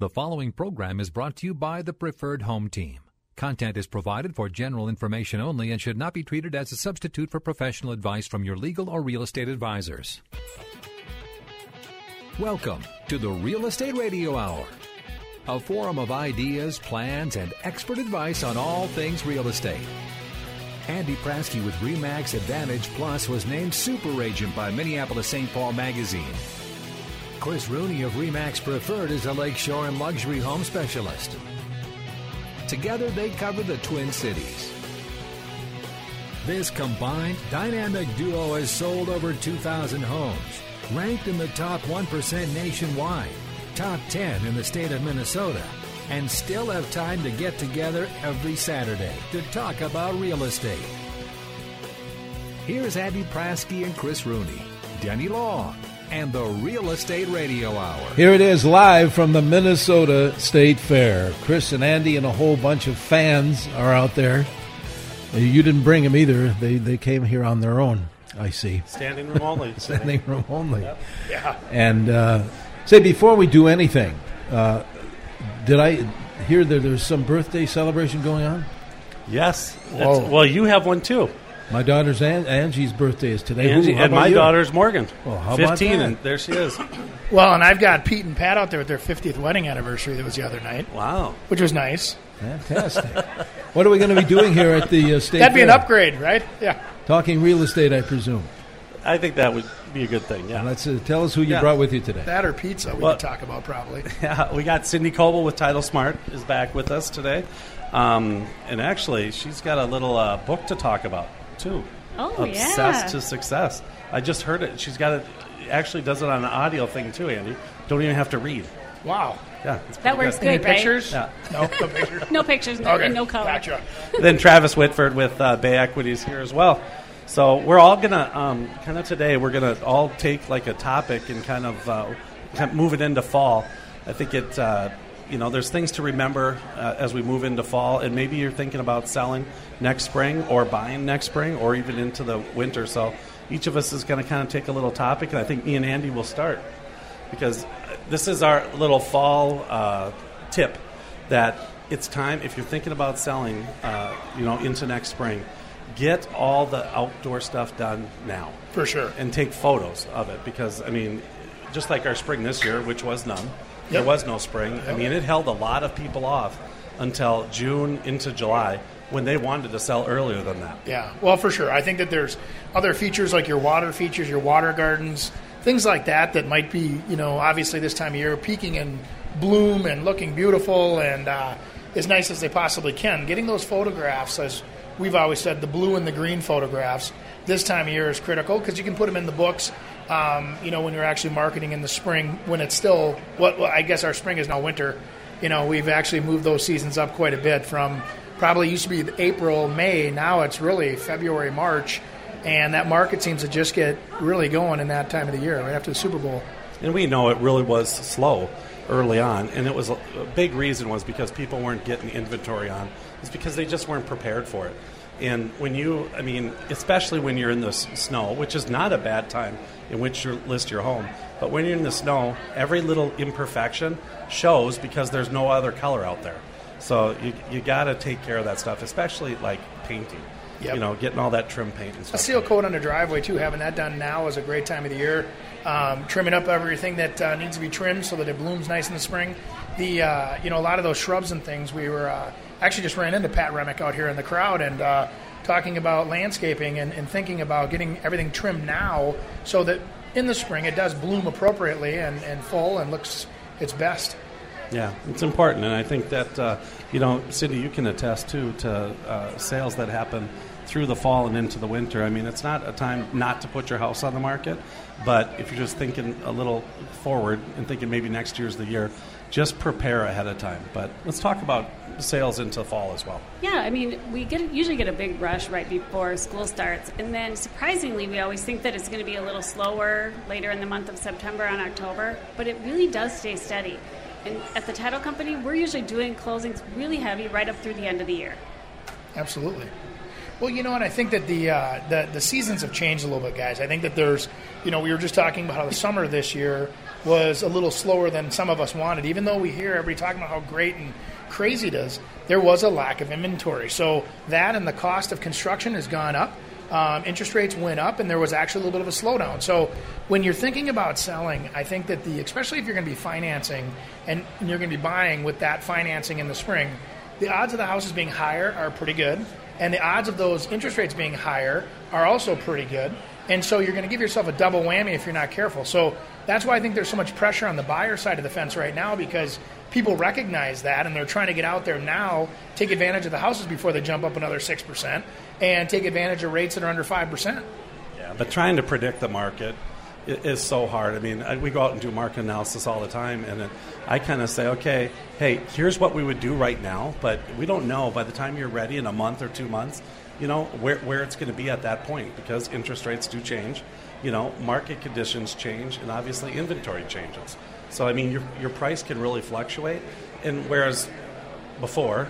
The following program is brought to you by the Preferred Home Team. Content is provided for general information only and should not be treated as a substitute for professional advice from your legal or real estate advisors. Welcome to the Real Estate Radio Hour, a forum of ideas, plans, and expert advice on all things real estate. Andy Prasky with Remax Advantage Plus was named Super Agent by Minneapolis St. Paul Magazine. Chris Rooney of Remax Preferred is a lakeshore and luxury home specialist. Together, they cover the Twin Cities. This combined dynamic duo has sold over 2,000 homes, ranked in the top 1% nationwide, top 10 in the state of Minnesota, and still have time to get together every Saturday to talk about real estate. Here's Abby Prasky and Chris Rooney, Denny Long, and the Real Estate Radio Hour. Here it is live from the Minnesota State Fair. Chris and Andy and a whole bunch of fans are out there. You didn't bring them either. They they came here on their own. I see. Standing room only. Standing room only. Yep. Yeah. And uh, say before we do anything, uh, did I hear that there's some birthday celebration going on? Yes. Whoa. Well, you have one too. My daughter's An- Angie's birthday is today. Angie, Ooh, how and about my you? daughter's Morgan. Well, how about 15, that? and there she is. Well, and I've got Pete and Pat out there with their 50th wedding anniversary that was the other night, Wow. which was nice. Fantastic. what are we going to be doing here at the uh, state? That'd be an Fair? upgrade, right? Yeah. Talking real estate, I presume. I think that would be a good thing. Yeah. Let's uh, tell us who you Yeah. brought with you today. That or pizza we Well- could talk about probably. Yeah, we got Cindy Koebele with Title Smart is back with us today, um, and actually she's got a little uh, book to talk about too. Oh, Obsessed yeah. to Success. I just heard it. She's got it. Actually, does it on an audio thing too, Andy. Don't even have to read. Wow. Yeah, That works Any good, right? pictures? Yeah. No, no pictures. No pictures, no, Okay. and no color. Gotcha. then Travis Whitford with uh, Bay Equities here as well. So we're all gonna um, kind of today. We're gonna all take like a topic and kind of, uh, move it into fall. I think it. Uh, you know, there's things to remember uh, as we move into fall, and maybe you're thinking about selling next spring or buying next spring or even into the winter. So each of us is going to kind of take a little topic, and I think me and Andy will start because this is our little fall uh, tip that it's time if you're thinking about selling, uh, you know, into next spring, get all the outdoor stuff done now For sure. and take photos of it because I mean, just like our spring this year, which was none, there was no spring. I mean, it held a lot of people off until June into July when they wanted to sell earlier than that. Yeah, well, for sure. I think that there's other features like your water features, your water gardens, things like that that might be, you know, obviously this time of year peaking in bloom and looking beautiful and uh, as nice as they possibly can. Getting those photographs, as we've always said, the blue and the green photographs this time of year is critical because you can put them in the books. Um, you know, when you're actually marketing in the spring, when it's still what well, I guess our spring is now winter. You know, we've actually moved those seasons up quite a bit from probably used to be April, May. Now it's really February, March, and that market seems to just get really going in that time of the year, right after the Super Bowl. And we know it really was slow early on, and it was a, big reason was because people weren't getting inventory on. It's because they just weren't prepared for it. And when you, I mean, especially when you're in the snow, which is not a bad time in which you list your home, but when you're in the snow, every little imperfection shows because there's no other color out there. So you, you got to take care of that stuff, especially like painting. Yep. You know, getting all that trim paint and stuff. A seal coat on the driveway too. Having that done now is a great time of the year. Um, trimming up everything that uh, needs to be trimmed so that it blooms nice in the spring. The uh, you know a lot of those shrubs and things. We were uh, actually just ran into Pat Remick out here in the crowd and uh, talking about landscaping and, and thinking about getting everything trimmed now so that in the spring it does bloom appropriately and, and full and looks its best. Yeah, it's important, and I think that uh, you know, Cindy, you can attest too to uh, sales that happen through the fall and into the winter. I mean, it's not a time not to put your house on the market, but if you're just thinking a little forward and thinking maybe next year's the year, just prepare ahead of time. But let's talk about sales into fall as well. Yeah, I mean, we get usually get a big rush right before school starts, and then surprisingly, we always think that it's going to be a little slower later in the month of September and October, but it really does stay steady. And at the title company, we're usually doing closings really heavy right up through the end of the year. Absolutely. Well, you know what? I think that the, uh, the the seasons have changed a little bit, guys. I think that there's, you know, we were just talking about how the summer this year was a little slower than some of us wanted. Even though we hear everybody talking about how great and crazy it is, there was a lack of inventory. So that and the cost of construction has gone up. Um, interest rates went up, and there was actually a little bit of a slowdown. So when you're thinking about selling, I think that the especially if you're going to be financing and you're going to be buying with that financing in the spring, the odds of the houses being higher are pretty good, and the odds of those interest rates being higher are also pretty good. And so you're going to give yourself a double whammy if you're not careful. So that's why I think there's so much pressure on the buyer side of the fence right now because people recognize that and they're trying to get out there now, take advantage of the houses before they jump up another 6%, and take advantage of rates that are under 5%. Yeah, but trying to predict the market is so hard. I mean, we go out and do market analysis all the time, and I kind of say, okay, hey, here's what we would do right now, but we don't know by the time you're ready in a month or two months, you know, where, where it's going to be at that point because interest rates do change, you know, market conditions change, and obviously inventory changes. So, I mean, your, your price can really fluctuate, and whereas before,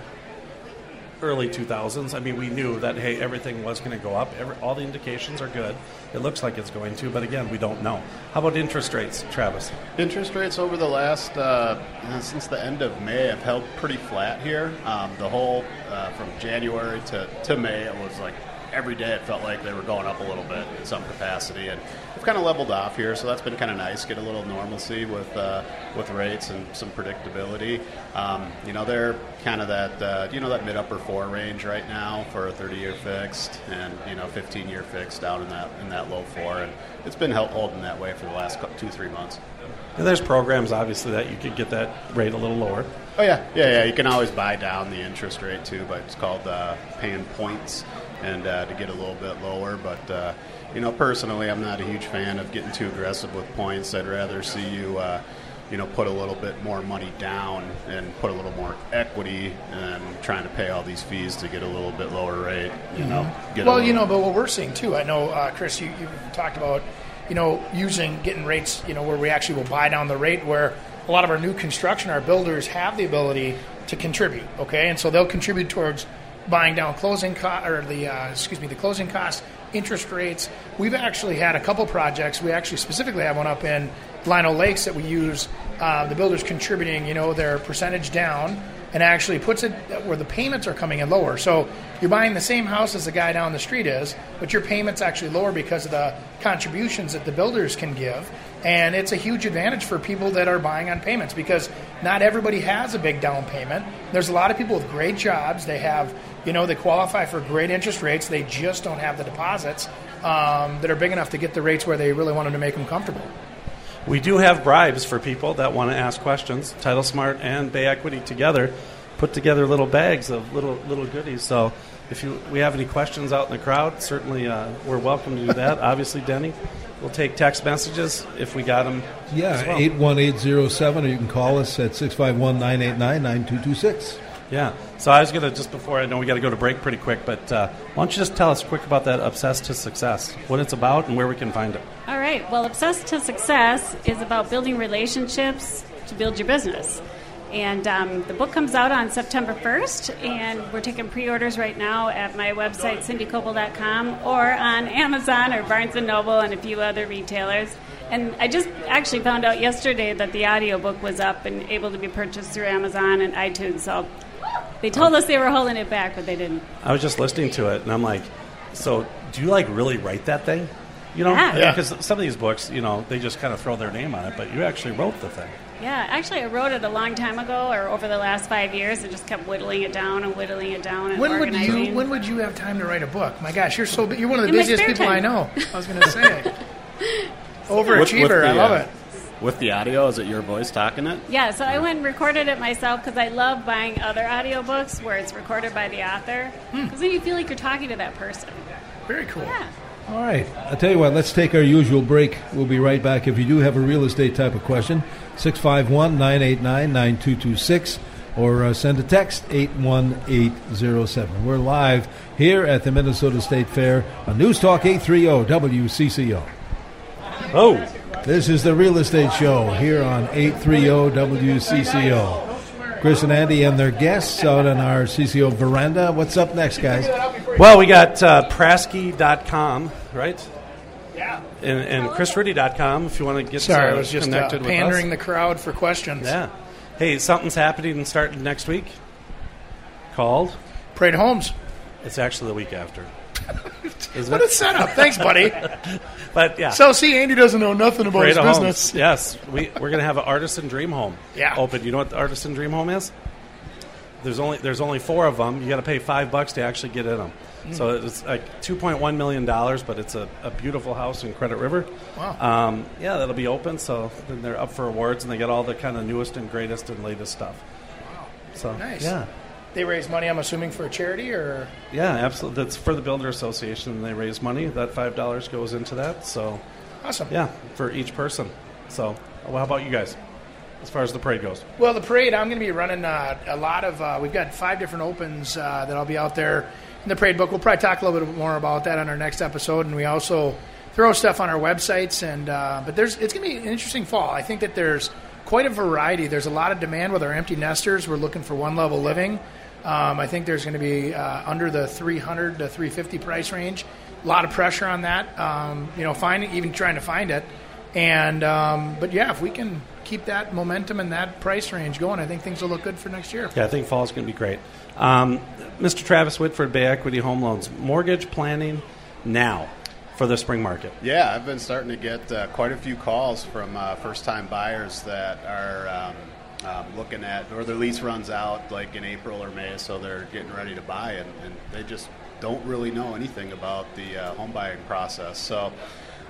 early 2000s, I mean, we knew that, hey, everything was going to go up. Every, all the indications are good. It looks like it's going to, but again, we don't know. How about interest rates, Travis? Interest rates over the last, uh, since the end of May, have held pretty flat here. Um, the whole, uh, from January to, to May, it was like every day it felt like they were going up a little bit in some capacity. And we've kind of leveled off here, so that's been kind of nice. Get a little normalcy with, uh, with rates and some predictability. Um, you know, they're kind of that, uh, you know, that mid upper four range right now for a 30 year fixed and, you know, 15 year fixed down in that, in that low four. And it's been holding that way for the last two, three months. And there's programs, obviously, that you could get that rate a little lower. Oh yeah, yeah, yeah. You can always buy down the interest rate too, but it's called uh, paying points, and uh, to get a little bit lower. But uh, you know, personally, I'm not a huge fan of getting too aggressive with points. I'd rather see you, uh, you know, put a little bit more money down and put a little more equity, and trying to pay all these fees to get a little bit lower rate. You know, get a Well, little- you know, but what we're seeing too, I know, uh, Chris, you, you talked about, you know, using getting rates, you know, where we actually will buy down the rate. Where a lot of our new construction, our builders have the ability to contribute. Okay, and so they'll contribute towards buying down closing cost or the uh, excuse me the closing costs, interest rates. We've actually had a couple projects. We actually specifically have one up in Lino Lakes that we use. Uh, the builders contributing, you know, their percentage down and actually puts it where the payments are coming in lower. So you're buying the same house as the guy down the street is, but your payment's actually lower because of the contributions that the builders can give. And it's a huge advantage for people that are buying on payments because not everybody has a big down payment. There's a lot of people with great jobs. They have, you know, they qualify for great interest rates. They just don't have the deposits um, that are big enough to get the rates where they really want them to make them comfortable. We do have bribes for people that want to ask questions. Title Smart and Bay Equity together put together little bags of little little goodies. So if you we have any questions out in the crowd, certainly uh, we're welcome to do that. Obviously, Denny, we'll take text messages if we got them. Yeah, as well. 81807, or you can call us at 651 989 9226. Yeah. So I was gonna just before I know we got to go to break pretty quick, but uh, why don't you just tell us quick about that Obsessed to Success, what it's about, and where we can find it. All right. Well, Obsessed to Success is about building relationships to build your business. And um, the book comes out on September 1st, and we're taking pre orders right now at my website, cindykoebele.com, or on Amazon or Barnes & Noble and a few other retailers. And I just actually found out yesterday that the audiobook was up and able to be purchased through Amazon and iTunes. So they told us they were holding it back, but they didn't. I was just listening to it, and I'm like, so do you like really write that thing? You know, Yeah. Yeah. because some of these books, you know, they just kind of throw their name on it, but you actually wrote the thing. Yeah, actually, I wrote it a long time ago, or over the last five years, and just kept whittling it down and whittling it down and When would organizing. you when would you have time to write a book? My gosh, you're so bu- you're one of the In my busiest spare people time. I know. I was going to say, With- overachiever. with the, I love uh, it. With the audio, is it your voice talking it? Yeah, so I went and recorded it myself because I love buying other audiobooks where it's recorded by the author. Hmm. Because then you feel like you're talking to that person. Very cool. Yeah. All right. I'll tell you what, let's take our usual break. We'll be right back. If you do have a real estate type of question, 651 989 9226 or uh, send a text 81807. We're live here at the Minnesota State Fair on News Talk 830 WCCO. Oh, This is the Real Estate Show here on 830 WCCO. Chris and Andy and their guests out on our CCO veranda. What's up next, guys? well, we got uh, Prasky.com, right? Yeah. And, and ChrisRiddy.com if you want to get Sorry, uh, I was just uh, connected with pandering the crowd for questions. Yeah. Hey, something's happening and starting next week. Called. Parade Homes. It's actually the week after. What a setup. Thanks, buddy. But yeah. So, see, Andy doesn't know nothing about Parade his of business. Homes. Yes, we, we're going to have an artisan dream home. Yeah. Open. You know what the artisan dream home is? There's only there's only four of them. You got to pay five bucks to actually get in them. Hmm. So it's like 2.1 million dollars, but it's a, a beautiful house in Credit River. Wow. Um, yeah, that'll be open. So then they're up for awards, and they get all the kind of newest and greatest and latest stuff. Wow. So Nice. yeah. They raise money, I'm assuming, for a charity, or Yeah, absolutely. That's for the Builder Association. They raise money. That five dollars goes into that. So, awesome. yeah, for each person. So, well, how about you guys, as far as the parade goes? Well, the parade, I'm going to be running uh, a lot of. Uh, we've got five different opens uh, that I'll be out there in the parade book. We'll probably talk a little bit more about that on our next episode, and we also throw stuff on our websites. And uh, but there's it's going to be an interesting fall. I think that there's quite a variety. There's a lot of demand with our empty nesters. We're looking for one level living. Um, I think there's going to be uh, under the 300 to 350 price range. A lot of pressure on that. Um, you know, finding even trying to find it. And um, but yeah, if we can keep that momentum and that price range going, I think things will look good for next year. Yeah, I think fall is going to be great. Um, Mr. Travis Whitford, Bay Equity Home Loans, mortgage planning now for the spring market. Yeah, I've been starting to get uh, quite a few calls from uh, first-time buyers that are um, um, looking at, or their lease runs out like in April or May, so they're getting ready to buy, and, and they just don't really know anything about the uh, home buying process. So,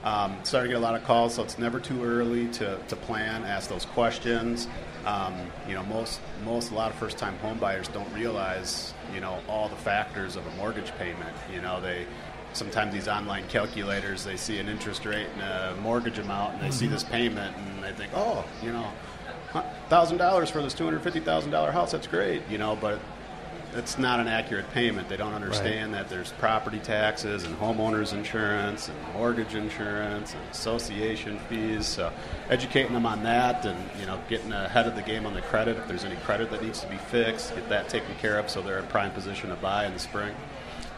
um, starting to get a lot of calls. So it's never too early to, to plan, ask those questions. Um, you know, most most a lot of first-time home buyers don't realize you know all the factors of a mortgage payment. You know, they sometimes these online calculators they see an interest rate and a mortgage amount and they see this payment and they think oh you know thousand dollars for this two hundred fifty thousand dollar house that's great you know but it's not an accurate payment they don't understand that there's property taxes and homeowners insurance and mortgage insurance and association fees so educating them on that and you know getting ahead of the game on the credit if there's any credit that needs to be fixed get that taken care of so they're in prime position to buy in the spring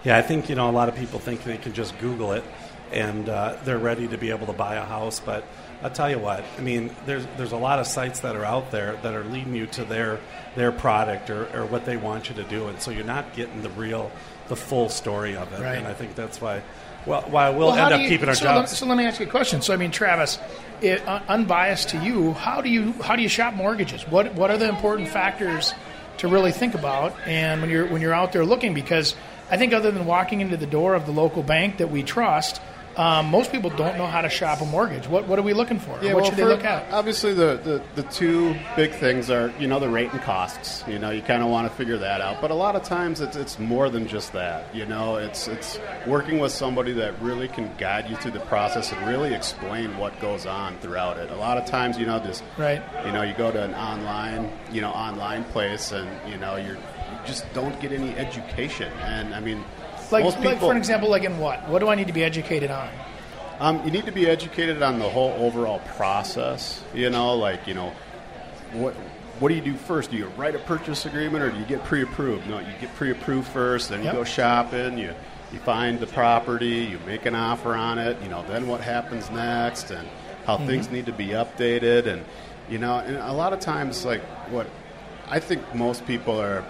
Yeah, I think you know a lot of people think they can just Google it and uh, they're ready to be able to buy a house. But I'll tell you what, I mean, there's there's a lot of sites that are out there that are leading you to their their product or, or what they want you to do, and so you're not getting the real, the full story of it. Right. And I think that's why, well, why we'll, Well, end up you- keeping our so jobs. Let, so let me ask you a question. So I mean, Travis, it, un- unbiased to you, how do you how do you shop mortgages? What what are the important factors to really think about? And when you're when you're out there looking, because I think other than walking into the door of the local bank that we trust. Um, most people don't know how to shop a mortgage. What, what are we looking for? what well, should they look at? Obviously, the, the, the two big things are, you know, the rate and costs. You know, you kind of want to figure that out. But a lot of times, it's, it's more than just that. You know, it's it's working with somebody that really can guide you through the process and really explain what goes on throughout it. A lot of times, you know, just Right. you know, you go to an online, you know, online place, and you know, you're you just don't get any education. And I mean, Like, most people, like for an example, like in what? What do I need to be educated on? um, you need to be educated on the whole overall process. You know, like you know, what what do you do first? Do you write a purchase agreement or do you get pre-approved? No, you get pre-approved first, then you Yep. go shopping. You you find the property, you make an offer on it. You know, then what happens next, and how things need to be updated, and you know, and a lot of times, like what I think most people are,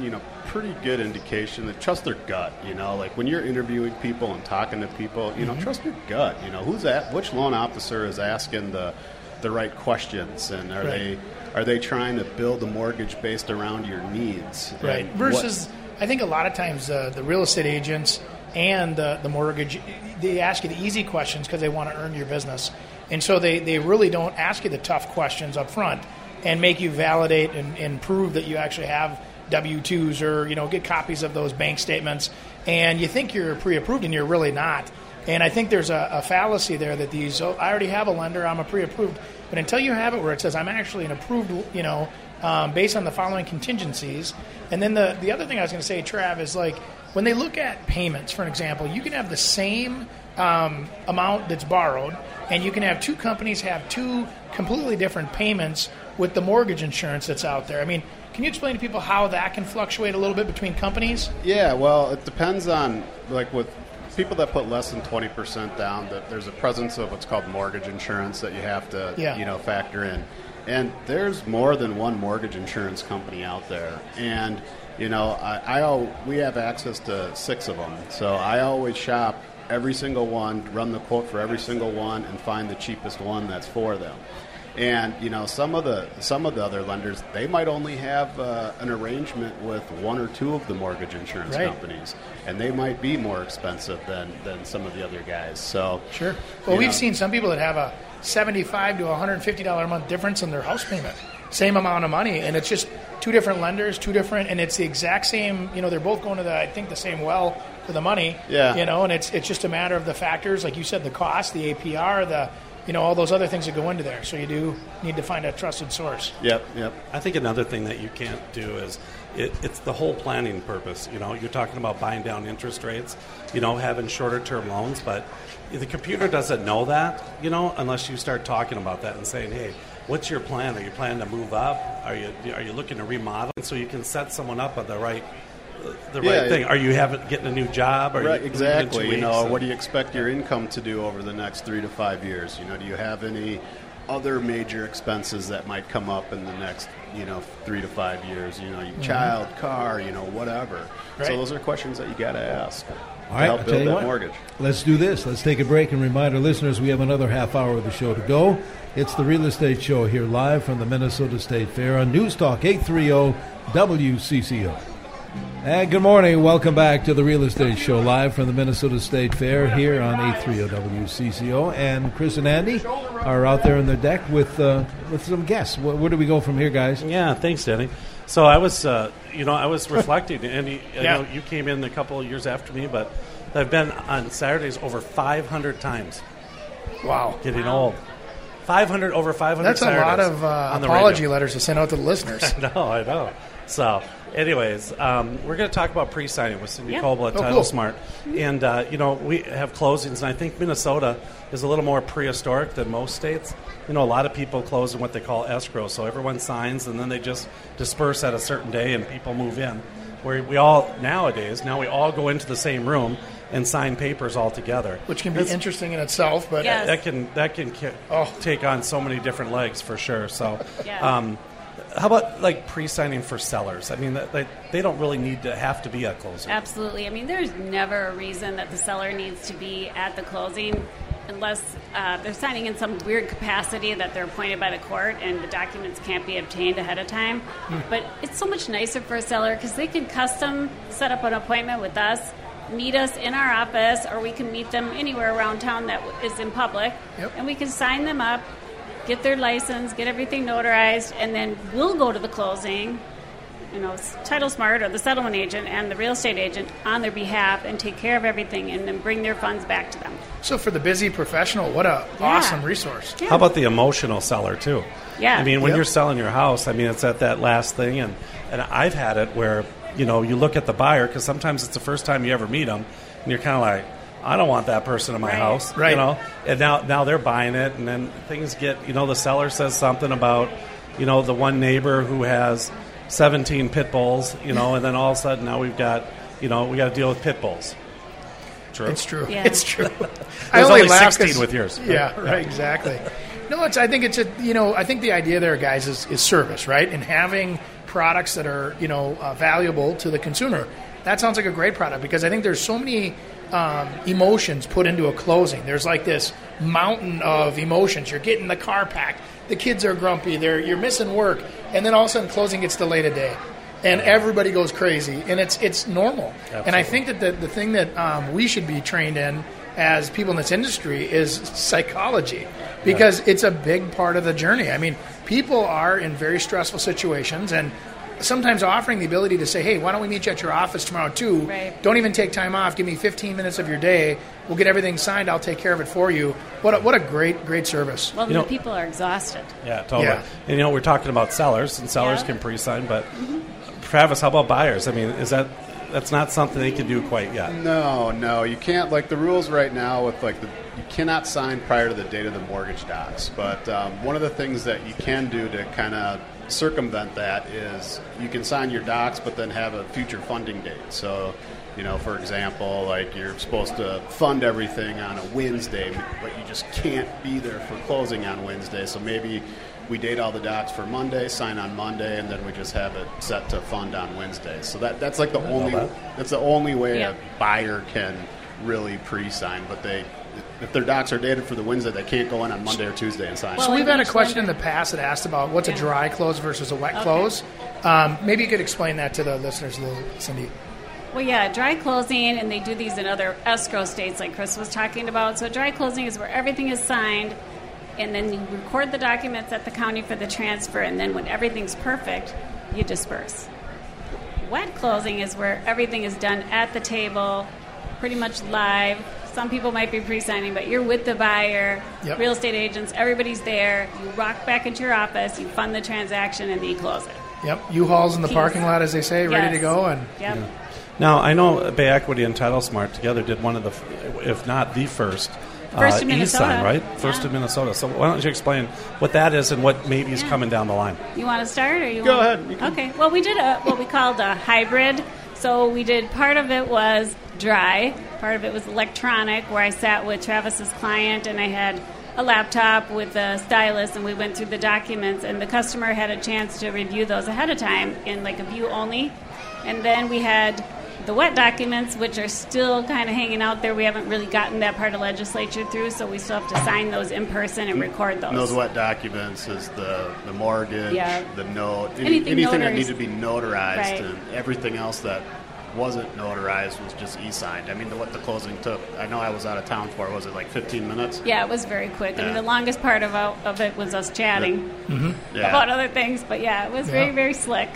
you know, pretty good indication that trust their gut. You know, like when you're interviewing people and talking to people, you know, trust your gut. You know, who's that? Which loan officer is asking the the right questions, and are Right. they are they trying to build a mortgage based around your needs? Right. And what- Versus, I think a lot of times uh, the real estate agents and the, the mortgage, they ask you the easy questions because they want to earn your business. And so they, they really don't ask you the tough questions up front and make you validate and, and prove that you actually have W 2s or, you know, get copies of those bank statements. And you think you're pre approved and you're really not. And I think there's a, a fallacy there that these, oh, I already have a lender, I'm a pre-approved. But until you have it where it says I'm actually an approved, you know, um, based on the following contingencies. And then the, the other thing I was going to say, Trav, is like when they look at payments, for an example, you can have the same um, amount that's borrowed, and you can have two companies have two completely different payments with the mortgage insurance that's out there. I mean, can you explain to people how that can fluctuate a little bit between companies? Yeah, well, it depends on like with people that put less than twenty percent down. That there's a presence of what's called mortgage insurance that you have to Yeah. you know factor in, and there's more than one mortgage insurance company out there, and you know I, I we have access to six of them, so I always shop every single one, run the quote for every single one, and find the cheapest one that's for them. And you know some of the some of the other lenders they might only have uh, an arrangement with one or two of the mortgage insurance Right. companies, and they might be more expensive than, than some of the other guys. So Sure. Well, we've know, seen some people that have a seventy-five to one hundred fifty dollar a month difference in their house payment, same amount of money, and it's just two different lenders, two different, and it's the exact same. You know, they're both going to the I think the same well for the money. Yeah. You know, and it's it's just a matter of the factors, like you said, the cost, the APR, the you know all those other things that go into there. So you do need to find a trusted source. Yep, yep. I think another thing that you can't do is it, it's the whole planning purpose. You know, you're talking about buying down interest rates, you know, having shorter term loans, but the computer doesn't know that, you know, unless you start talking about that and saying, hey, what's your plan? Are you planning to move up? Are you are you looking to remodel? So you can set someone up at the right the Yeah. right thing. Are you having getting a new job? Are Right, you exactly. You know, what what do you expect your income to do over the next three to five years? You know, do you have any other major expenses that might come up in the next, you know, three to five years? You know, your mm-hmm. child, car, you know, whatever. Right. So those are questions that you got to ask All to right, help I'll tell build you that what. mortgage. Let's do this. Let's take a break and remind our listeners we have another half hour of the show to go. It's the Real Estate Show here live from the Minnesota State Fair on News Talk 830 WCCO. And good morning. Welcome back to the Real Estate Show live from the Minnesota State Fair here on 830 WCCO. And Chris and Andy are out there on the deck with uh, with some guests. Where, where do we go from here, guys? Yeah, thanks, Danny. So I was, uh, you know, I was reflecting, and you, Yeah. know you came in a couple of years after me, but I've been on Saturdays over 500 times. Wow. Getting old. 500 over 500. That's a lot of uh, apology radio. letters to send out to the listeners. I know, I know. So, anyways, um, we're going to talk about pre-signing with Cindy Yeah. Koebele at Oh, Title cool. Smart, and uh, you know we have closings, and I think Minnesota is a little more prehistoric than most states. You know, a lot of people close in what they call escrow, so everyone signs, and then they just disperse at a certain day, and people move in. Where we all nowadays, now we all go into the same room and sign papers all together, which can be That's- interesting in itself. But Yes. that can that can ki- Oh. take on so many different legs for sure. So, Yeah. um, how about like pre-signing for sellers? I mean, that, that, they don't really need to have to be at closing. Absolutely. I mean, there's never a reason that the seller needs to be at the closing unless uh, they're signing in some weird capacity that they're appointed by the court and the documents can't be obtained ahead of time. But it's so much nicer for a seller because they can custom set up an appointment with us, meet us in our office, or we can meet them anywhere around town that is in public, Yep. and we can sign them up. Get their license, get everything notarized, and then we'll go to the closing you know, Title Smart or the settlement agent and the real estate agent on their behalf and take care of everything and then bring their funds back to them. So for the busy professional, what a Yeah. awesome resource. Yeah. How about the emotional seller too? Yeah. I mean, when Yep. you're selling your house, I mean, it's at that last thing, and and I've had it where you know you look at the buyer because sometimes it's the first time you ever meet them, and you're kind of like. I don't want that person in my Right. house, Right. You know, and now now they're buying it, and then things get. You know, the seller says something about, you know, the one neighbor who has 17 pit bulls, you know, and then all of a sudden now we've got, you know, we got to deal with pit bulls. True. It's true. Yeah. It's true. There's only laugh 16 'cause- with yours. Yeah, right. Exactly. No, it's. I think it's a. You know, I think the idea there, guys, is, is service, right? And having products that are you know uh, valuable to the consumer. That sounds like a great product because I think there's so many um, emotions put into a closing. There's like this mountain of emotions. You're getting the car packed. The kids are grumpy. They're you're missing work, and then all of a sudden closing gets delayed a day, and everybody goes crazy, and it's it's normal. And I think that the the thing that um, we should be trained in as people in this industry is psychology because it's a big part of the journey. I mean, people are in very stressful situations and sometimes offering the ability to say, hey, why don't we meet you at your office tomorrow too? Right. Don't even take time off. Give me 15 minutes of your day. We'll get everything signed. I'll take care of it for you. What a, what a great great service. Well, You know- the people are exhausted. Yeah, totally. Yeah. And you know, we're talking about sellers, and sellers Yeah. can pre-sign, but Travis, how about buyers? I mean, is that that's not something they can do quite yet? No, no, you can't. Like the rules right now, with like the you cannot sign prior to the date of the mortgage docs. But um, one of the things that you can do to kind of circumvent that is you can sign your docs, but then have a future funding date. So, you know, for example, like you're supposed to fund everything on a Wednesday, but you just can't be there for closing on Wednesday. So maybe we date all the docs for Monday, sign on Monday, and then we just have it set to fund on Wednesday. So that that's like the only that. that's the only way Yeah. a buyer can really pre-sign. But they, if their docs are dated for the Wednesday, they can't go in on Monday or Tuesday and sign. Well, So we've had a each question in the past that asked about what's a dry close versus a wet Okay. close. Um, maybe you could explain that to the listeners, a little, Cindy. Well, yeah, dry closing, and they do these in other escrow states, like Chris was talking about. So, dry closing is where everything is signed, and then you record the documents at the county for the transfer, and then when everything's perfect, you disperse. Wet closing is where everything is done at the table, pretty much live. Some people might be pre signing, but you're with the buyer, Yep. real estate agents, everybody's there. You rock back into your office, you fund the transaction, and then you close it. Yep, U-Hauls in the Peace. parking lot, as they say, ready to go. And Yep. Now, I know Bay Equity and Title Smart together did one of the, if not the first, First in uh, Minnesota. e-sign, right? First Yeah. in Minnesota. So why don't you explain what that is and what maybe is Yeah. coming down the line? You want to start, or you Go want- ahead. You can- Okay. Well, we did a what we called a hybrid. So we did part of it was dry, part of it was electronic, where I sat with Travis's client and I had a laptop with a stylus, and we went through the documents, and the customer had a chance to review those ahead of time in like a view only, and then we had the wet documents, which are still kind of hanging out there. We haven't really gotten that part of legislature through, so we still have to sign those in person and mm, record those. And those wet documents is the, the mortgage, Yeah. the note, any, Anything anything that needed to be notarized, Right. and everything else that wasn't notarized was just e-signed. I mean, the, what the closing took, I know I was out of town for, was it like 15 minutes? Yeah, it was very quick. I mean, the longest part of, of it was us chatting Yeah. Mm-hmm. about other things, but yeah, it was very, very slick.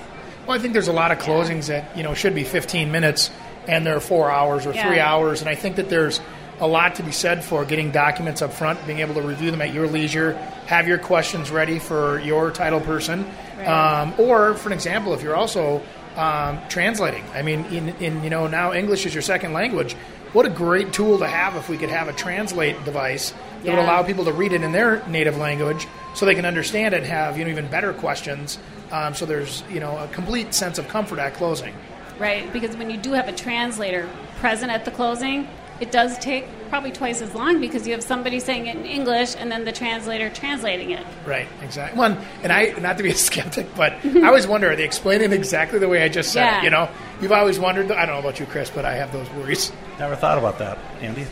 Well, I think there's a lot of closings that you know should be 15 minutes, and they're four hours or Yeah. three hours. And I think that there's a lot to be said for getting documents up front, being able to review them at your leisure, have your questions ready for your title person, Right. um, or for an example, if you're also um, translating. I mean, in, in you know now English is your second language. What a great tool to have if we could have a translate device that would allow people to read it in their native language so they can understand it and have you know even better questions. Um, so there's you know a complete sense of comfort at closing. Right, because when you do have a translator present at the closing, it does take probably twice as long because you have somebody saying it in English and then the translator translating it. Right, exactly. One, and I, not to be a skeptic, but I always wonder, are they explaining exactly the way I just said Yeah. it? You know, you've always wondered. I don't know about you, Chris, but I have those worries. Never thought about that, Andy.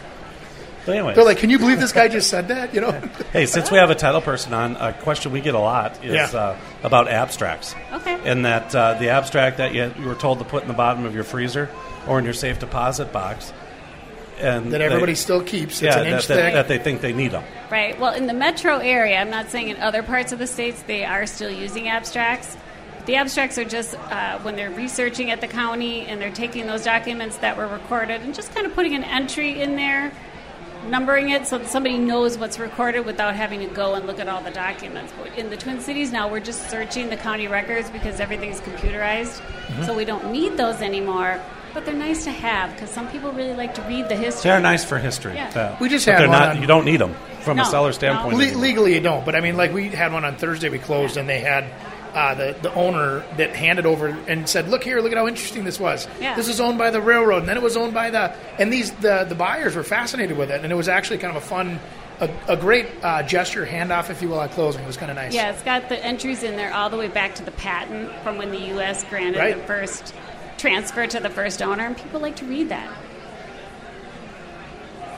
But anyway, They're like, can you believe this guy just said that? You know, hey, since we have a title person on, a question we get a lot is Yeah. uh, about abstracts. Okay. And that uh, the abstract that you, you were told to put in the bottom of your freezer or in your safe deposit box, and that they- everybody still keeps. It's yeah, an inch that, that, thick. that they think they need them. Right. Well, in the metro area, I'm not saying in other parts of the states they are still using abstracts. The abstracts are just uh, when they're researching at the county and they're taking those documents that were recorded and just kind of putting an entry in there, numbering it so that somebody knows what's recorded without having to go and look at all the documents. But in the Twin Cities now, we're just searching the county records because everything's computerized, so we don't need those anymore. But they're nice to have because some people really like to read the history. They're nice for history. Yeah. uh, We just but had one not. on- You don't need them from No, a seller no. standpoint. Le- legally, you don't. But I mean, like we had one on Thursday. We closed, and they had uh, the the owner that handed over and said, "Look here, look at how interesting this was. Yeah. This was owned by the railroad, and then it was owned by the and these the the buyers were fascinated with it, and it was actually kind of a fun." A, a great uh, gesture handoff, if you will, at closing. It was kind of nice. Yeah, it's got the entries in there all the way back to the patent from when the U.S. granted Right. the first transfer to the first owner, and people like to read that.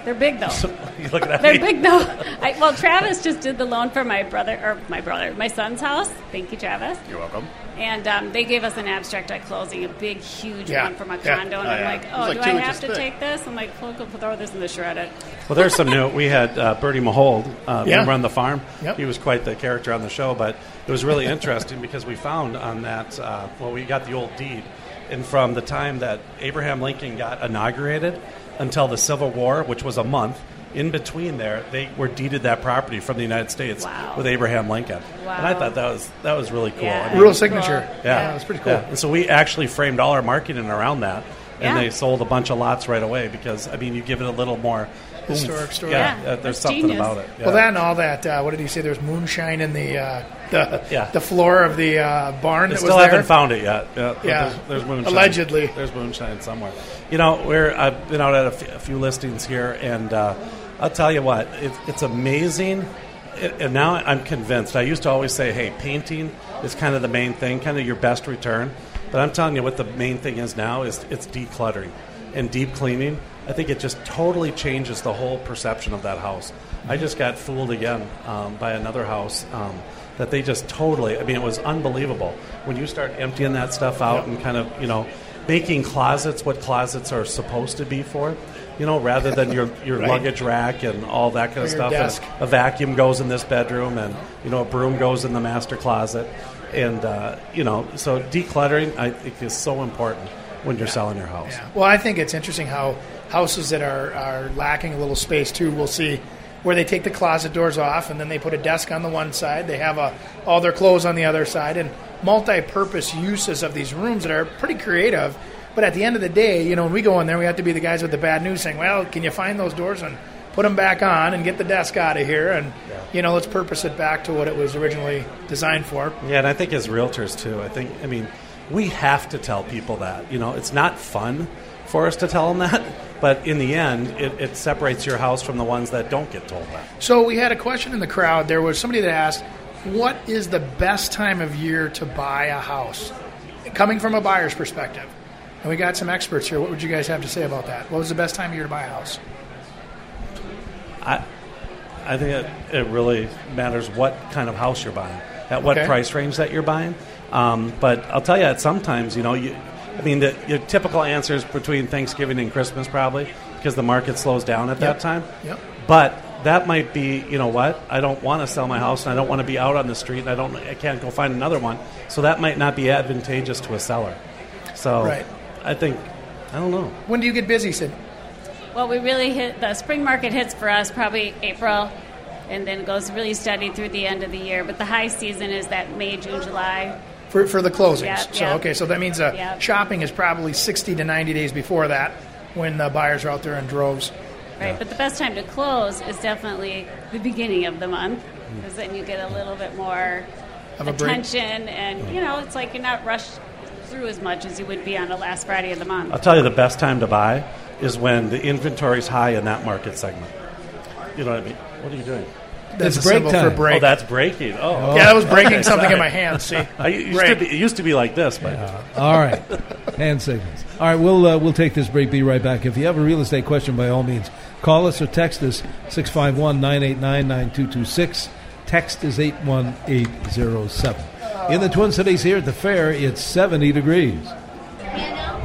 They're big though. You looking at They're me? big though. I, well, Travis just did the loan for my brother or my brother, my son's house. Thank you, Travis. You're welcome. And um, they gave us an abstract at closing, a big, huge Yeah. one from a Yeah. condo. And Oh, I'm yeah. like, oh, like do I have to thick. take this? I'm like, well, go throw this in the shredder. Well, there's some new. We had uh, Bertie Mahold, uh, Yeah. remember on the farm. Yep. He was quite the character on the show, but it was really interesting because we found on that. Uh, well, we got the old deed, and from the time that Abraham Lincoln got inaugurated until the Civil War, which was a month. In between there, they were deeded that property from the United States Wow. with Abraham Lincoln, Wow. and I thought that was that was really cool. Yeah. I mean, Real signature. yeah, it was pretty cool. Yeah. And so we actually framed all our marketing around that, and Yeah. they sold a bunch of lots right away because I mean, you give it a little more. Historic story. Yeah, Yeah, uh, there's that's something genius. about it. Yeah. Well, that and all that. Uh, what did he say? There's moonshine in the uh, the Yeah. the floor of the uh, barn. They that still haven't found it yet. Yeah, Yeah. There's, there's moonshine. Allegedly. There's moonshine somewhere. You know, we're I've been out at a few, few listings here, and uh, I'll tell you what, it, it's amazing. It, and now I'm convinced. I used to always say, "Hey, painting is kind of the main thing, kind of your best return." But I'm telling you, what the main thing is now is it's decluttering and deep cleaning. I think it just totally changes the whole perception of that house. I just got fooled again um, by another house um, that they just totally. I mean, it was unbelievable when you start emptying that stuff out and kind of you know making closets what closets are supposed to be for. You know, rather than your, your Right. luggage rack and all that kind of stuff. And a vacuum goes in this bedroom, and you know a broom goes in the master closet, and uh, you know so decluttering I think is so important when you're selling your house. Yeah. Well, I think it's interesting how houses that are, are lacking a little space too. We'll see where they take the closet doors off and then they put a desk on the one side. They have a, all their clothes on the other side and multi-purpose uses of these rooms that are pretty creative. But at the end of the day, you know, when we go in there, we have to be the guys with the bad news saying, "Well, can you find those doors and put them back on and get the desk out of here?" And you know, let's purpose it back to what it was originally designed for. Yeah, and I think as realtors too, I think I mean we have to tell people that. You know, it's not fun for us to tell them that, but in the end, it, it separates your house from the ones that don't get told that. So we had a question in the crowd. There was somebody that asked, "What is the best time of year to buy a house?" Coming from a buyer's perspective, and we got some experts here. What would you guys have to say about that? What was the best time of year to buy a house? I, I think it, it really matters what kind of house you're buying, at what Okay. price range that you're buying. Um, but I'll tell you, at sometimes, you know, you, I mean, the, your typical answer is between Thanksgiving and Christmas, probably, because the market slows down at Yep. that time. Yep. But that might be, you know what? I don't want to sell my house, and I don't want to be out on the street, and I don't, I can't go find another one. So that might not be advantageous to a seller. So Right. I think, I don't know. When do you get busy, Sid? Well, we really hit the spring market hits for us probably April, and then it goes really steady through the end of the year. But the high season is that May, June, July. For, for the closings. Yeah, so yeah. okay, so that means uh, Yeah. shopping is probably sixty to ninety days before that, when the buyers are out there in droves. Right, but the best time to close is definitely the beginning of the month, because then you get a little bit more Of a break. attention, and you know it's like you're not rushed through as much as you would be on the last Friday of the month. I'll tell you the best time to buy is when the inventory's high in that market segment. You know what I mean? What are you doing? That's It's break symbol time. for break. Oh, that's breaking. Oh, yeah, that was breaking Okay, something sorry. in my hand. See, I used, to be, it used to be like this, but All right. Hand signals. All right, we'll uh, we'll take this break. Be right back. If you have a real estate question, by all means, call us or text us 651-989-9226. Text is 81807. In the Twin Cities here at the fair, it's 70 degrees.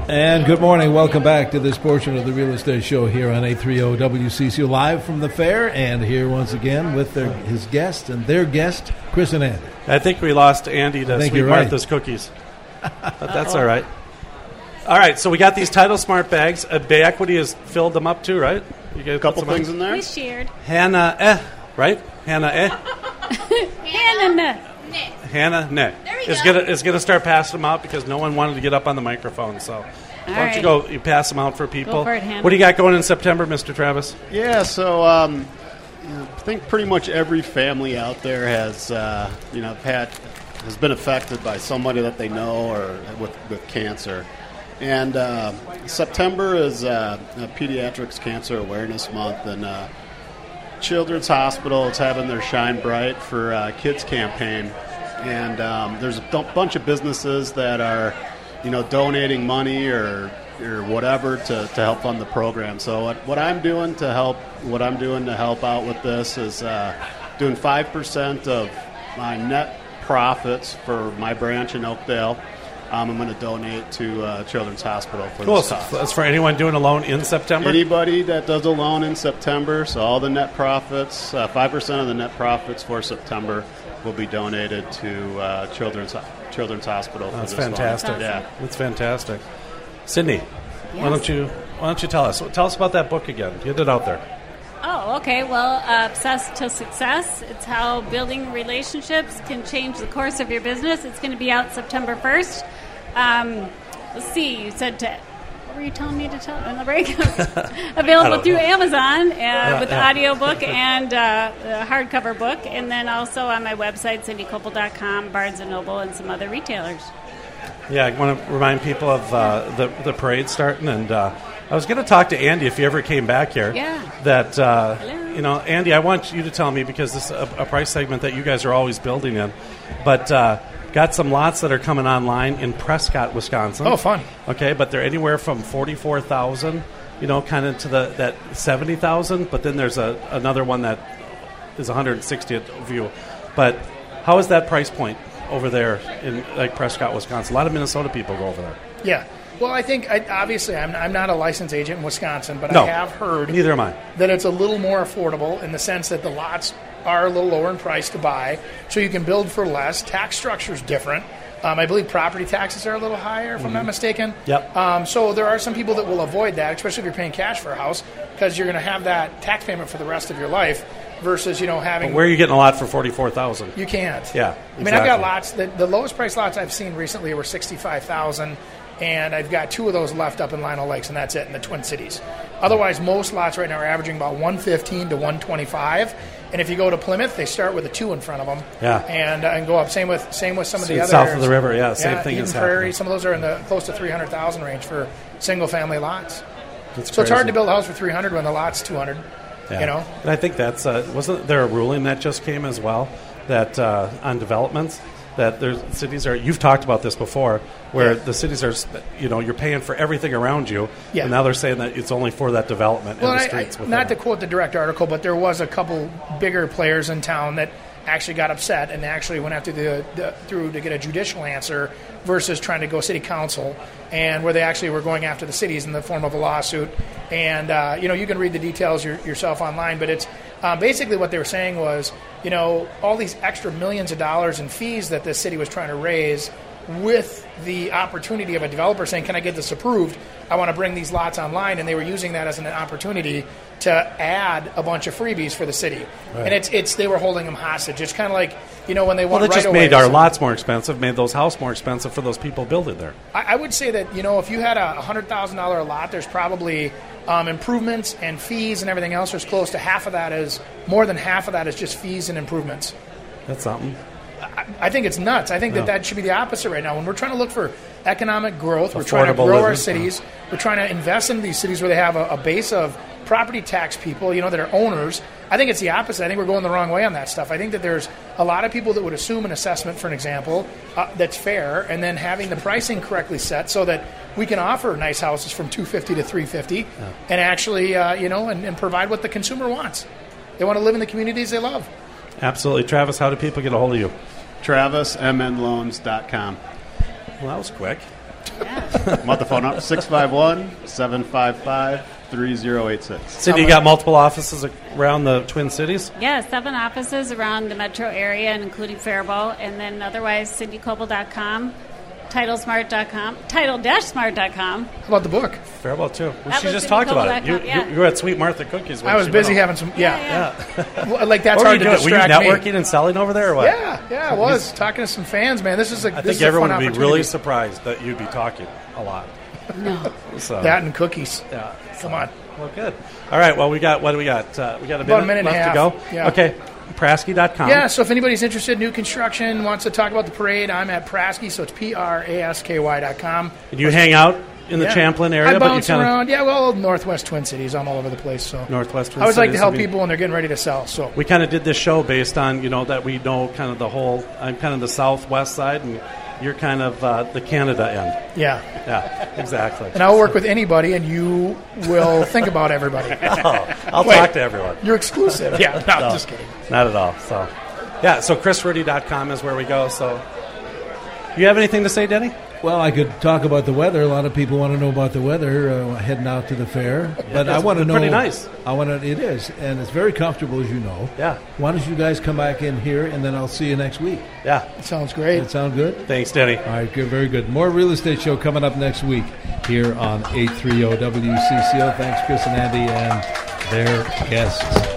And good morning. Welcome back to this portion of the Real Estate Show here on 830 WCCO live from the fair and here once again with their, his guest and their guest, Chris and Andy. I think we lost Andy to think Sweet you're right. Martha's cookies. But that's all right. All right, so we got these Title Smart bags. Uh, Bay Equity has filled them up too, right? You guys A couple put some things in there. We shared. Hannah, eh, right? Hannah, eh? Hannah, Hannah, ne. There we is go. gonna is gonna start passing them out because no one wanted to get up on the microphone. So why don't you go? You pass them out for people. for it, Hannah. what do you got going in September, Mr. Travis? Yeah, so um, you know, I think pretty much every family out there has uh, you know had has been affected by somebody that they know or with with cancer. And uh, September is uh, Pediatrics Cancer Awareness Month, and uh, Children's Hospital is having their Shine Bright for uh, Kids campaign. And um, there's a bunch of businesses that are, you know, donating money or or whatever to, to help fund the program. So what, what I'm doing to help what I'm doing to help out with this is uh, doing five percent of my net profits for my branch in Oakdale. Um, I'm going to donate to uh, Children's Hospital for Cool. this So that's for anyone doing a loan in September. Anybody that does a loan in September, so all the net profits, uh, five percent of the net profits for September will be donated to uh, Children's Children's Hospital. For That's this loan. fantastic. Yeah. that's fantastic. Sydney, why don't you why don't you tell us tell us about that book again? Get it out there. Oh, okay. Well, uh, Obsessed to Success. It's how building relationships can change the course of your business. It's going to be out September 1st. Um, let's see, you said to. Were you telling me to tell on the break? Available through know. Amazon uh, with the yeah. audio book and uh, the hardcover book, and then also on my website, cindykoebele.com, Barnes & Noble, and some other retailers. Yeah, I want to remind people of uh, the the parade starting, and uh, I was going to talk to Andy if he ever came back here. Yeah. That uh, you know, Andy, I want you to tell me because this is a, a price segment that you guys are always building in, but. Got some lots that are coming online in Prescott, Wisconsin. Oh, fun. Okay, but they're anywhere from forty-four thousand, you know, kind of to the that seventy thousand. But then there's a another one that is one hundred sixtieth view. But how is that price point over there in like Prescott, Wisconsin? A lot of Minnesota people go over there. Yeah. Well, I think I, obviously I'm, I'm not a licensed agent in Wisconsin, but No, I have heard Neither am I. that it's a little more affordable in the sense that the lots are a little lower in price to buy, so you can build for less. Tax structure is different. Um, I believe property taxes are a little higher, if I'm not mistaken. Mm-hmm. Yep. Um, so there are some people that will avoid that, especially if you're paying cash for a house, because you're going to have that tax payment for the rest of your life, versus you know having. But where are you getting a lot for forty-four thousand? You can't. Yeah, I mean, I've got lots. The, the lowest price lots I've seen recently were sixty-five thousand, and I've got two of those left up in Lino Lakes, and that's it in the Twin Cities. Otherwise, most lots right now are averaging about one fifteen to one twenty-five. And if you go to Plymouth, they start with a two in front of them. Yeah. And uh, and go up. Same with same with some of the So other south of the river, yeah, same thing Eden is Prairie. happening. Some of those are in the close to three hundred thousand range for single-family lots. That's So it's hard to build a house for three hundred when the lot's two hundred. Yeah. You know. And I think that's uh, wasn't there a ruling that just came as well that uh, on developments that there's cities are you've talked about this before where Yeah. the cities are you know you're paying for everything around you Yeah. and now they're saying that it's only for that development Well, and the I, streets I, not to quote the direct article, but there was a couple bigger players in town that actually got upset and actually went after the, the through to get a judicial answer versus trying to go city council, and where they actually were going after the cities in the form of a lawsuit. And uh, you know, you can read the details your, yourself online, but it's uh, basically what they were saying was, you know, all these extra millions of dollars in fees that this city was trying to raise with the opportunity of a developer saying, "Can I get this approved? I want to bring these lots online," and they were using that as an opportunity to add a bunch of freebies for the city. And it's it's they were holding them hostage. It's kind of like you know when they want well it just made our lots more expensive made those houses more expensive for those people building there I, I would say that you know if you had a hundred thousand dollar lot, there's probably um, improvements and fees and everything else. There's close to half of that is more than half of that is just fees and improvements. that's something I think it's nuts. I think Yeah. that that should be the opposite right now. When we're trying to look for economic growth, we're trying to grow our cities. We're trying to invest in these cities where they have a, a base of property tax people, you know, that are owners. I think it's the opposite. I think we're going the wrong way on that stuff. I think that there's a lot of people that would assume an assessment, for an example, uh, that's fair, and then having the pricing correctly set so that we can offer nice houses from 250 to 350, and actually, uh, you know, and, and provide what the consumer wants. They want to live in the communities they love. absolutely travis how do people get a hold of you TravisMNLoans.com. well that was quick I'm on the phone up 651 755 3086. cindy you got multiple offices around the twin cities Yeah, seven offices around the metro area, and including Faribault, and then otherwise cindykoebele.com, titlesmart.com, title-smart.com. How about the book? Faribault too. Well, she just talked about it. You, cindykoebele.com, yeah. you, you were at Sweet Martha Cookies. When I was busy having some. Yeah, yeah. Well, like that's What hard to doing? Were you networking me. and selling over there, or what? Yeah, yeah, I was talking to some fans, man. This is a I this think is a everyone fun would be really surprised that you'd be talking a lot. No. So, that and cookies. yeah. Come on. Well, good. All right. Well, we got what do we got? Uh, we got a minute, About a minute and left a half. to go. Yeah. Okay. Prasky.com. Yeah, so if anybody's interested in new construction, wants to talk about the parade, I'm at Prasky, so it's P R A S K Y dot com. And you hang out in the Yeah. Champlin area, I but you bounce kind of around. Yeah, well, Northwest Twin Cities. I'm all over the place. So Northwest Twin Cities. I always like to help would be- people when they're getting ready to sell. So we kind of did this show based on you know that we know kind of the whole. I'm kind of the southwest side, and you're kind of uh, the Canada end. Yeah. Yeah, exactly. And I'll work with anybody, and you will think about everybody. Oh, I'll Wait. talk to everyone. You're exclusive. Yeah, no, No. just kidding. Not at all. So, yeah, so chrisrudy.com is where we go. So, you have anything to say, Denny? Well, I could talk about the weather. A lot of people want to know about the weather uh, heading out to the fair, but I want to know. pretty nice. I want to. It is, and it's very comfortable, as you know. Yeah. Why don't you guys come back in here, and then I'll see you next week. Yeah. it Sounds great. That sound good? Thanks, Denny. All right, good, very good. More real estate show coming up next week here on 830 WCCO. Thanks, Chris and Andy, and their guests.